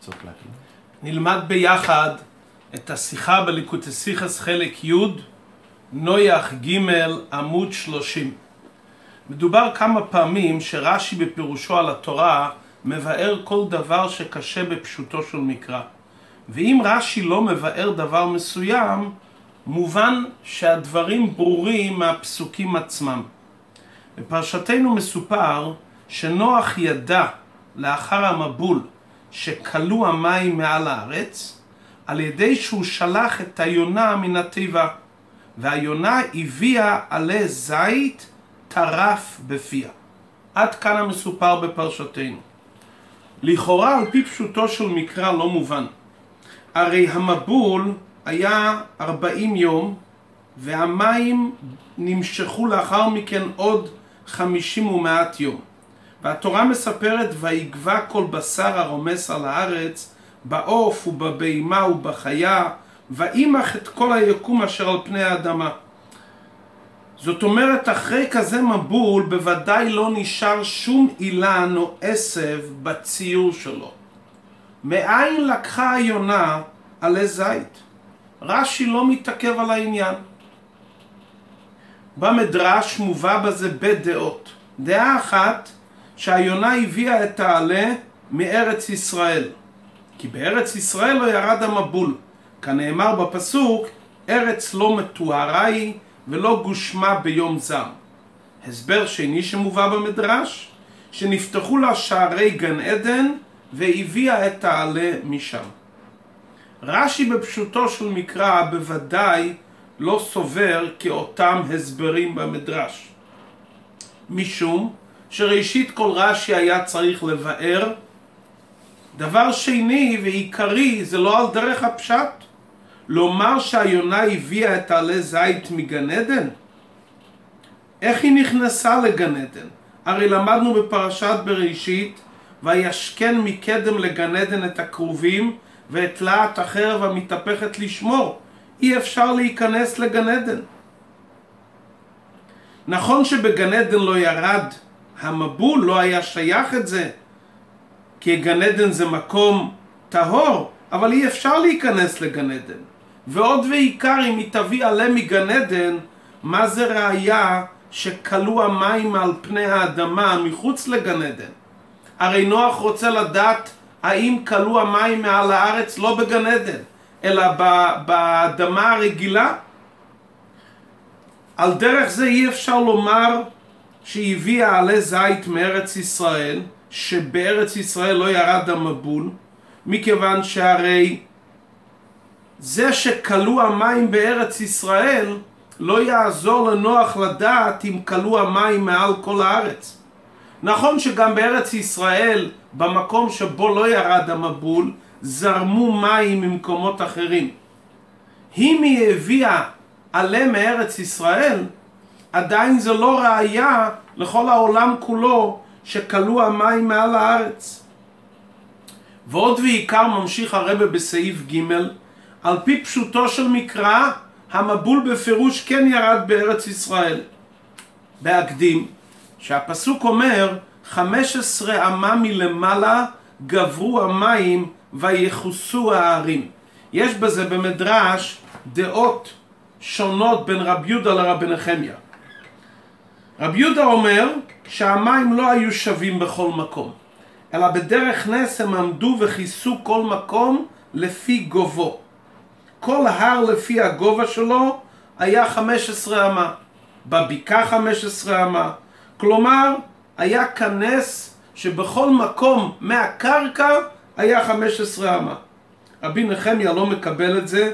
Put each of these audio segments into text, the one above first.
שצריך להגיד? נלמד ביחד את השיחה בליקוטסיכס חלק י', נויח ג' עמוד 30. מדובר כמה פעמים שרש"י בפירושו על התורה מבאר כל דבר שקשה בפשוטו של מקרא. ואם רש"י לא מבאר דבר מסוים, מובן שהדברים ברורים מהפסוקים עצמם. בפרשתנו מסופר שנוח ידע לאחר המבול שכלו המים מעל הארץ על ידי שהוא שלח את היונה מן התיבה והיונה הביאה עלי זית טרף בפיה. עד כאן המסופר בפרשתנו. לכאורה על פי פשוטו של מקרא לא מובן. הרי המבול היה 40 יום והמים נמשכו לאחר מכן עוד 50 ומעט יום. והתורה מספרת ויגבה כל בשר הרומס על הארץ בעוף ובבהמה ובחיה וימח את כל היקום אשר על פני האדמה. זאת אומרת, אחרי כזה מבול, בוודאי לא נשאר שום אילן או עשב בציור שלו. מאין לקחה היונה עלי זית? רש"י לא מתעכב על העניין. במדרש מובא בזה בית דעות. דעה אחת, שהיונה הביאה את העלה מארץ ישראל. כי בארץ ישראל לא ירד המבול. כנאמר בפסוק, ארץ לא מתוארה היא ולא גושמה ביום זר. הסבר שני שמובא במדרש, שנפתחו לה שערי גן עדן והביאה את העלה משם. רש"י בפשוטו של מקרא בוודאי לא סובר כאותם הסברים במדרש. משום שראשית כל רש"י היה צריך לבאר דבר שני ועיקרי זה לא על דרך הפשט לומר שהיונה הביאה את העלה זית מגן עדן? איך היא נכנסה לגן עדן? הרי למדנו בפרשת בראשית וישכן מקדם לגן עדן את הכרובים ואת להט החרב המתהפכת לשמור אי אפשר להיכנס לגן עדן נכון שבגן עדן לא ירד המבול, לא היה שייך את זה כי גן עדן זה מקום טהור אבל אי אפשר להיכנס לגן עדן ועוד ועיקר אם היא תביא עלה מגן עדן, מה זה ראיה שכלו המים על פני האדמה מחוץ לגן עדן? הרי נוח רוצה לדעת האם כלו המים מעל הארץ לא בגן עדן, אלא באדמה הרגילה? על דרך זה אי אפשר לומר שהביאה עלי זית מארץ ישראל, שבארץ ישראל לא ירד המבול, מכיוון שהרי זה שכלו המים בארץ ישראל לא יעזור לנוח לדעת אם כלו המים מעל כל הארץ. נכון שגם בארץ ישראל, במקום שבו לא ירד המבול, זרמו מים ממקומות אחרים. אם היא הביאה עלה מארץ ישראל, עדיין זה לא ראייה לכל העולם כולו שכלו המים מעל הארץ. ועוד ועיקר ממשיך הרבה בסעיף ג' על פי פשוטו של מקרא, המבול בפירוש כן ירד בארץ ישראל. בהקדים, שהפסוק אומר, חמש עשרה אמה מלמעלה גברו המים ויחוסו הערים. יש בזה במדרש דעות שונות בין רב יהודה לרבי נחמיה. רב יהודה אומר שהמים לא היו שווים בכל מקום, אלא בדרך נס הם עמדו וכיסו כל מקום לפי גובו. כל הר לפי הגובה שלו היה 15 אמה. בבקעה 15 אמה. כלומר, היה כנס שבכל מקום מהקרקע היה 15 אמה. רבי נחמיה לא מקבל את זה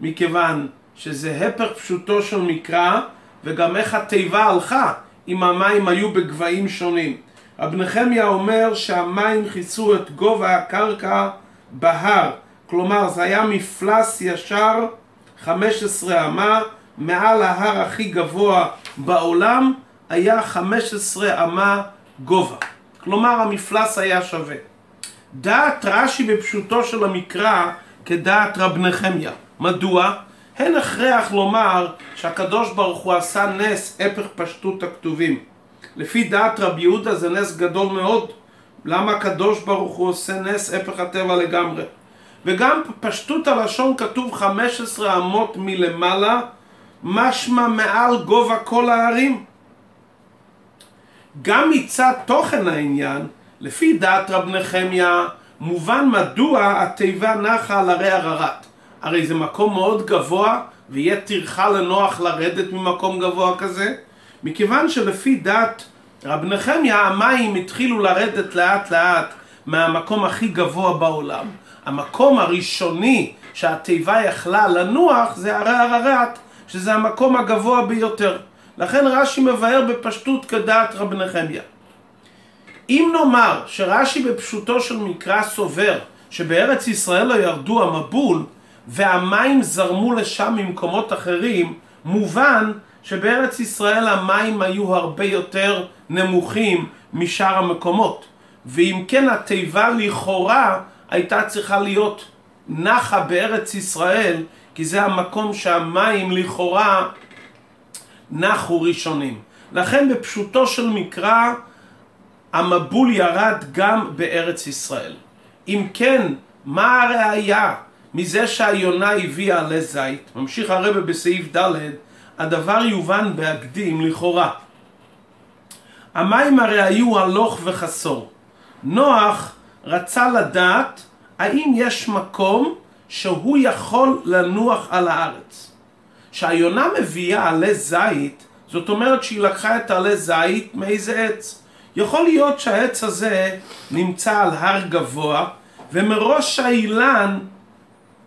מכיוון שזה הפך פשוטו של מקרא וגם איך התיבה הלכה אם המים היו בגבהים שונים. רבי נחמיה אומר שהמים חיסו את גובה הקרקע בהר כלומר זה היה מפלס ישר 15 אמה מעל ההר הכי גבוה בעולם היה 15 אמה גובה כלומר המפלס היה שווה דעת רש"י בפשוטו של המקרא כדעת רב נחמיה מדוע? אין הכרח לומר שהקדוש ברוך הוא עשה נס הפך פשטות הכתובים לפי דעת רב יהודה זה נס גדול מאוד למה הקדוש ברוך הוא עושה נס הפך הטבע לגמרי? וגם פשטות הלשון כתוב 15 אמות מלמעלה, משמע מעל גובה כל הערים. גם מצד תוכן העניין, לפי דעת רב נחמיה, מובן מדוע התיבה נחה על הרי ערערת. הרי זה מקום מאוד גבוה, ויהיה טרחה לנוח לרדת ממקום גבוה כזה, מכיוון שלפי דעת רב נחמיה המים התחילו לרדת לאט לאט מהמקום הכי גבוה בעולם. המקום הראשוני שהתיבה יכלה לנוח זה הרי ערערת, שזה המקום הגבוה ביותר. לכן רש"י מבאר בפשטות כדעת רב נחמיה. אם נאמר שרש"י בפשוטו של מקרא סובר שבארץ ישראל לא ירדו המבול והמים זרמו לשם ממקומות אחרים, מובן שבארץ ישראל המים היו הרבה יותר נמוכים משאר המקומות. ואם כן התיבה לכאורה הייתה צריכה להיות נחה בארץ ישראל, כי זה המקום שהמים לכאורה נחו ראשונים. לכן בפשוטו של מקרא המבול ירד גם בארץ ישראל. אם כן, מה הראיה מזה שהיונה הביאה עלי זית? ממשיך הרבה בסעיף ד' הדבר יובן בהקדים לכאורה. המים הרי היו הלוך וחסור. נוח רצה לדעת האם יש מקום שהוא יכול לנוח על הארץ. כשהיונה מביאה עלי זית, זאת אומרת שהיא לקחה את עלי זית מאיזה עץ. יכול להיות שהעץ הזה נמצא על הר גבוה, ומראש האילן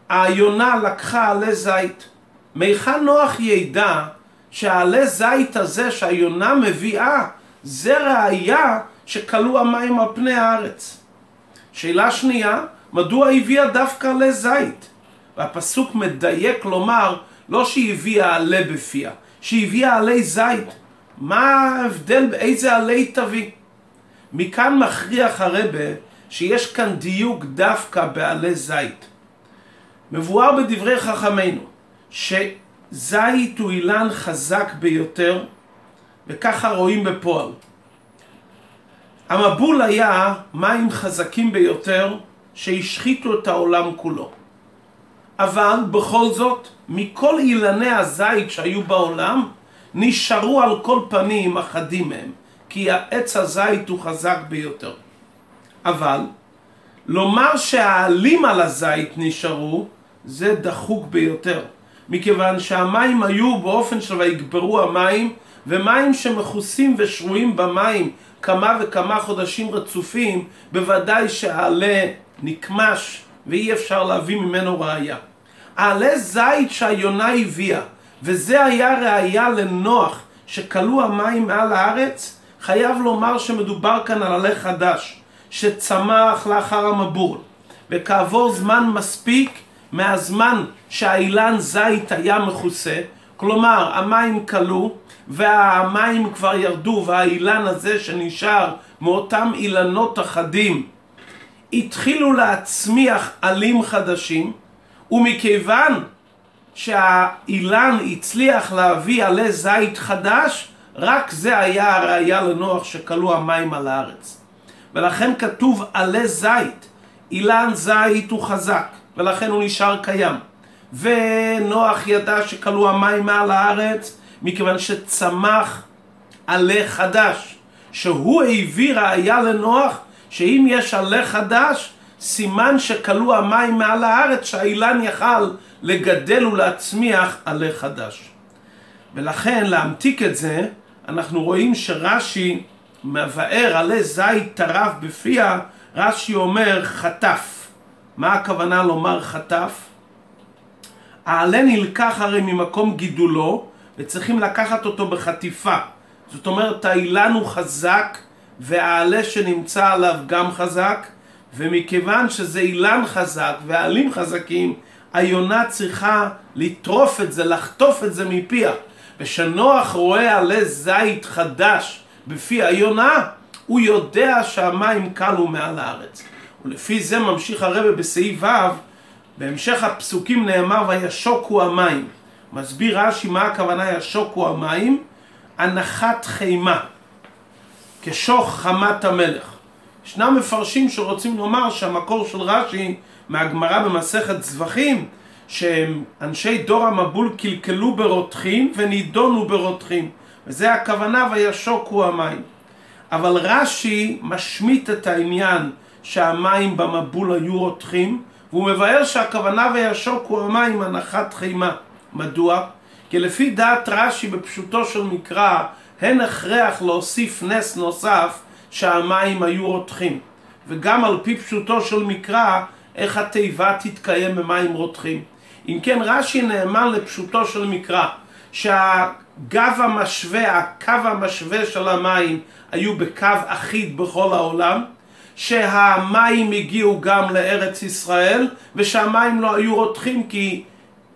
היונה לקחה עלי זית. מהיכן נוח ידע שהעלה זית הזה שהיונה מביאה זה ראיה שכלו המים על פני הארץ. שאלה שנייה, מדוע הביאה דווקא עלה זית? והפסוק מדייק לומר לא שהיא הביאה עלה בפיה, שהיא הביאה עלי זית. מה ההבדל באיזה עלי תביא? מכאן מכריח הרבה שיש כאן דיוק דווקא בעלי זית. מבואר בדברי חכמינו שזית הוא אילן חזק ביותר וככה רואים בפועל. המבול היה מים חזקים ביותר שהשחיתו את העולם כולו. אבל בכל זאת, מכל אילני הזית שהיו בעולם, נשארו על כל פנים אחדים מהם, כי העץ הזית הוא חזק ביותר. אבל, לומר שהעלים על הזית נשארו, זה דחוק ביותר. מכיוון שהמים היו באופן של ויגברו המים, ומים שמכוסים ושרויים במים כמה וכמה חודשים רצופים, בוודאי שהעלה נקמש ואי אפשר להביא ממנו ראייה. העלה זית שהיונה הביאה, וזה היה ראייה לנוח שכלו המים מעל הארץ, חייב לומר שמדובר כאן על עלה חדש, שצמח לאחר המבול, וכעבור זמן מספיק מהזמן שהאילן זית היה מכוסה, כלומר המים כלו והמים כבר ירדו והאילן הזה שנשאר מאותם אילנות אחדים התחילו להצמיח עלים חדשים ומכיוון שהאילן הצליח להביא עלי זית חדש רק זה היה הראייה לנוח שכלו המים על הארץ. ולכן כתוב עלי זית. אילן זית הוא חזק ולכן הוא נשאר קיים. ונוח ידע שכלו המים מעל הארץ מכיוון שצמח עלה חדש שהוא הביא ראייה לנוח שאם יש עלה חדש סימן שכלו המים מעל הארץ שהאילן יכל לגדל ולהצמיח עלה חדש. ולכן להמתיק את זה אנחנו רואים שרש"י מבאר עלה זית טרף בפיה רש"י אומר חטף מה הכוונה לומר חטף? העלה נלקח הרי ממקום גידולו וצריכים לקחת אותו בחטיפה. זאת אומרת, האילן הוא חזק והעלה שנמצא עליו גם חזק, ומכיוון שזה אילן חזק והעלים חזקים, היונה צריכה לטרוף את זה, לחטוף את זה מפיה. וכשנוח רואה עלה זית חדש בפי היונה, הוא יודע שהמים קלו מעל הארץ. ולפי זה ממשיך הרבה בסעיף ו', בהמשך הפסוקים נאמר וישוקו המים. מסביר רש"י מה הכוונה ישוקו המים, הנחת חימה, כשוך חמת המלך. ישנם מפרשים שרוצים לומר שהמקור של רש"י מהגמרא במסכת זבחים שהם אנשי דור המבול קלקלו ברותחים ונידונו ברותחים וזה הכוונה וישוקו המים אבל רש"י משמיט את העניין שהמים במבול היו רותחים והוא מבאר שהכוונה וישוקו המים הנחת חימה. מדוע? כי לפי דעת רש"י בפשוטו של מקרא אין הכרח להוסיף נס נוסף שהמים היו רותחים. וגם על פי פשוטו של מקרא איך התיבה תתקיים במים רותחים? אם כן רש"י נאמן לפשוטו של מקרא שהגב המשווה, הקו המשווה של המים היו בקו אחיד בכל העולם שהמים הגיעו גם לארץ ישראל ושהמים לא היו רותחים כי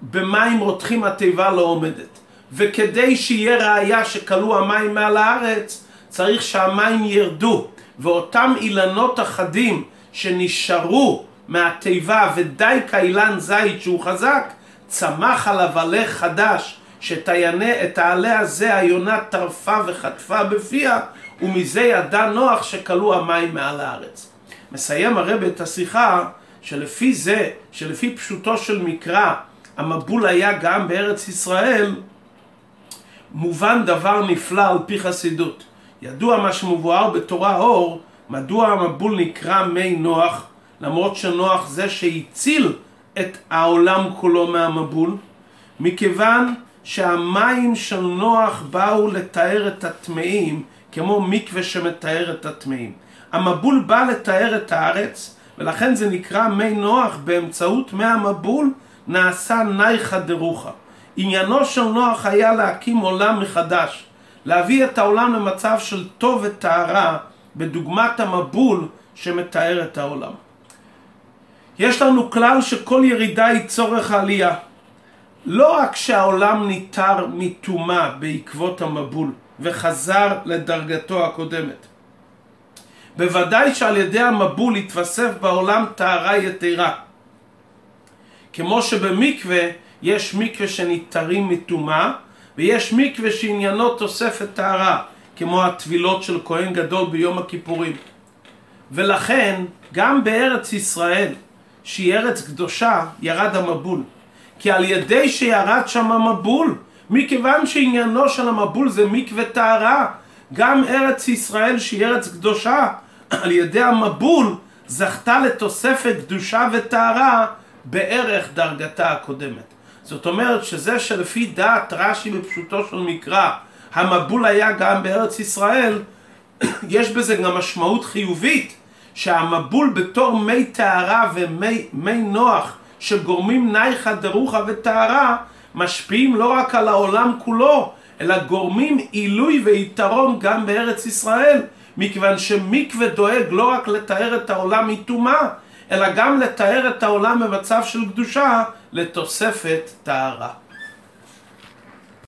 במים רותחים התיבה לא עומדת. וכדי שיהיה ראיה שכלו המים מעל הארץ צריך שהמים ירדו. ואותם אילנות אחדים שנשארו מהתיבה ודי כאילן זית שהוא חזק צמח עליו עלה חדש העלה הזה היונה טרפה וחטפה בפיה ומזה ידע נוח שכלו המים מעל הארץ. מסיים הרב את השיחה שלפי זה, שלפי פשוטו של מקרא המבול היה גם בארץ ישראל מובן דבר נפלא על פי חסידות. ידוע מה שמבואר בתורה אור, מדוע המבול נקרא מי נוח, למרות שנוח זה שהציל את העולם כולו מהמבול, מכיוון שהמים של נוח באו לתאר את הטמאים כמו מקווה שמתאר את הטמאים. המבול בא לתאר את הארץ ולכן זה נקרא מי נוח באמצעות מי המבול נעשה נייחא דרוחה. עניינו של נוח היה להקים עולם מחדש, להביא את העולם למצב של טוב וטהרה בדוגמת המבול שמתאר את העולם. יש לנו כלל שכל ירידה היא צורך עלייה. לא רק שהעולם ניתר מטומאה בעקבות המבול וחזר לדרגתו הקודמת. בוודאי שעל ידי המבול התווסף בעולם טהרה יתרה. כמו שבמקווה יש מקווה שניתרים מטומאה ויש מקווה שעניינו תוספת טהרה כמו הטבילות של כהן גדול ביום הכיפורים ולכן גם בארץ ישראל שהיא ארץ קדושה ירד המבול כי על ידי שירד שם המבול מכיוון שעניינו של המבול זה מקווה טהרה גם ארץ ישראל שהיא ארץ קדושה על ידי המבול זכתה לתוספת קדושה וטהרה בערך דרגתה הקודמת. זאת אומרת שזה שלפי דעת רש"י בפשוטו של מקרא המבול היה גם בארץ ישראל יש בזה גם משמעות חיובית שהמבול בתור מי טהרה ומי נוח שגורמים נייחא דרוחה וטהרה משפיעים לא רק על העולם כולו אלא גורמים עילוי ויתרון גם בארץ ישראל מכיוון שמקווה דואג לא רק לתאר את העולם מטומאה אלא גם לתאר את העולם במצב של קדושה לתוספת טהרה.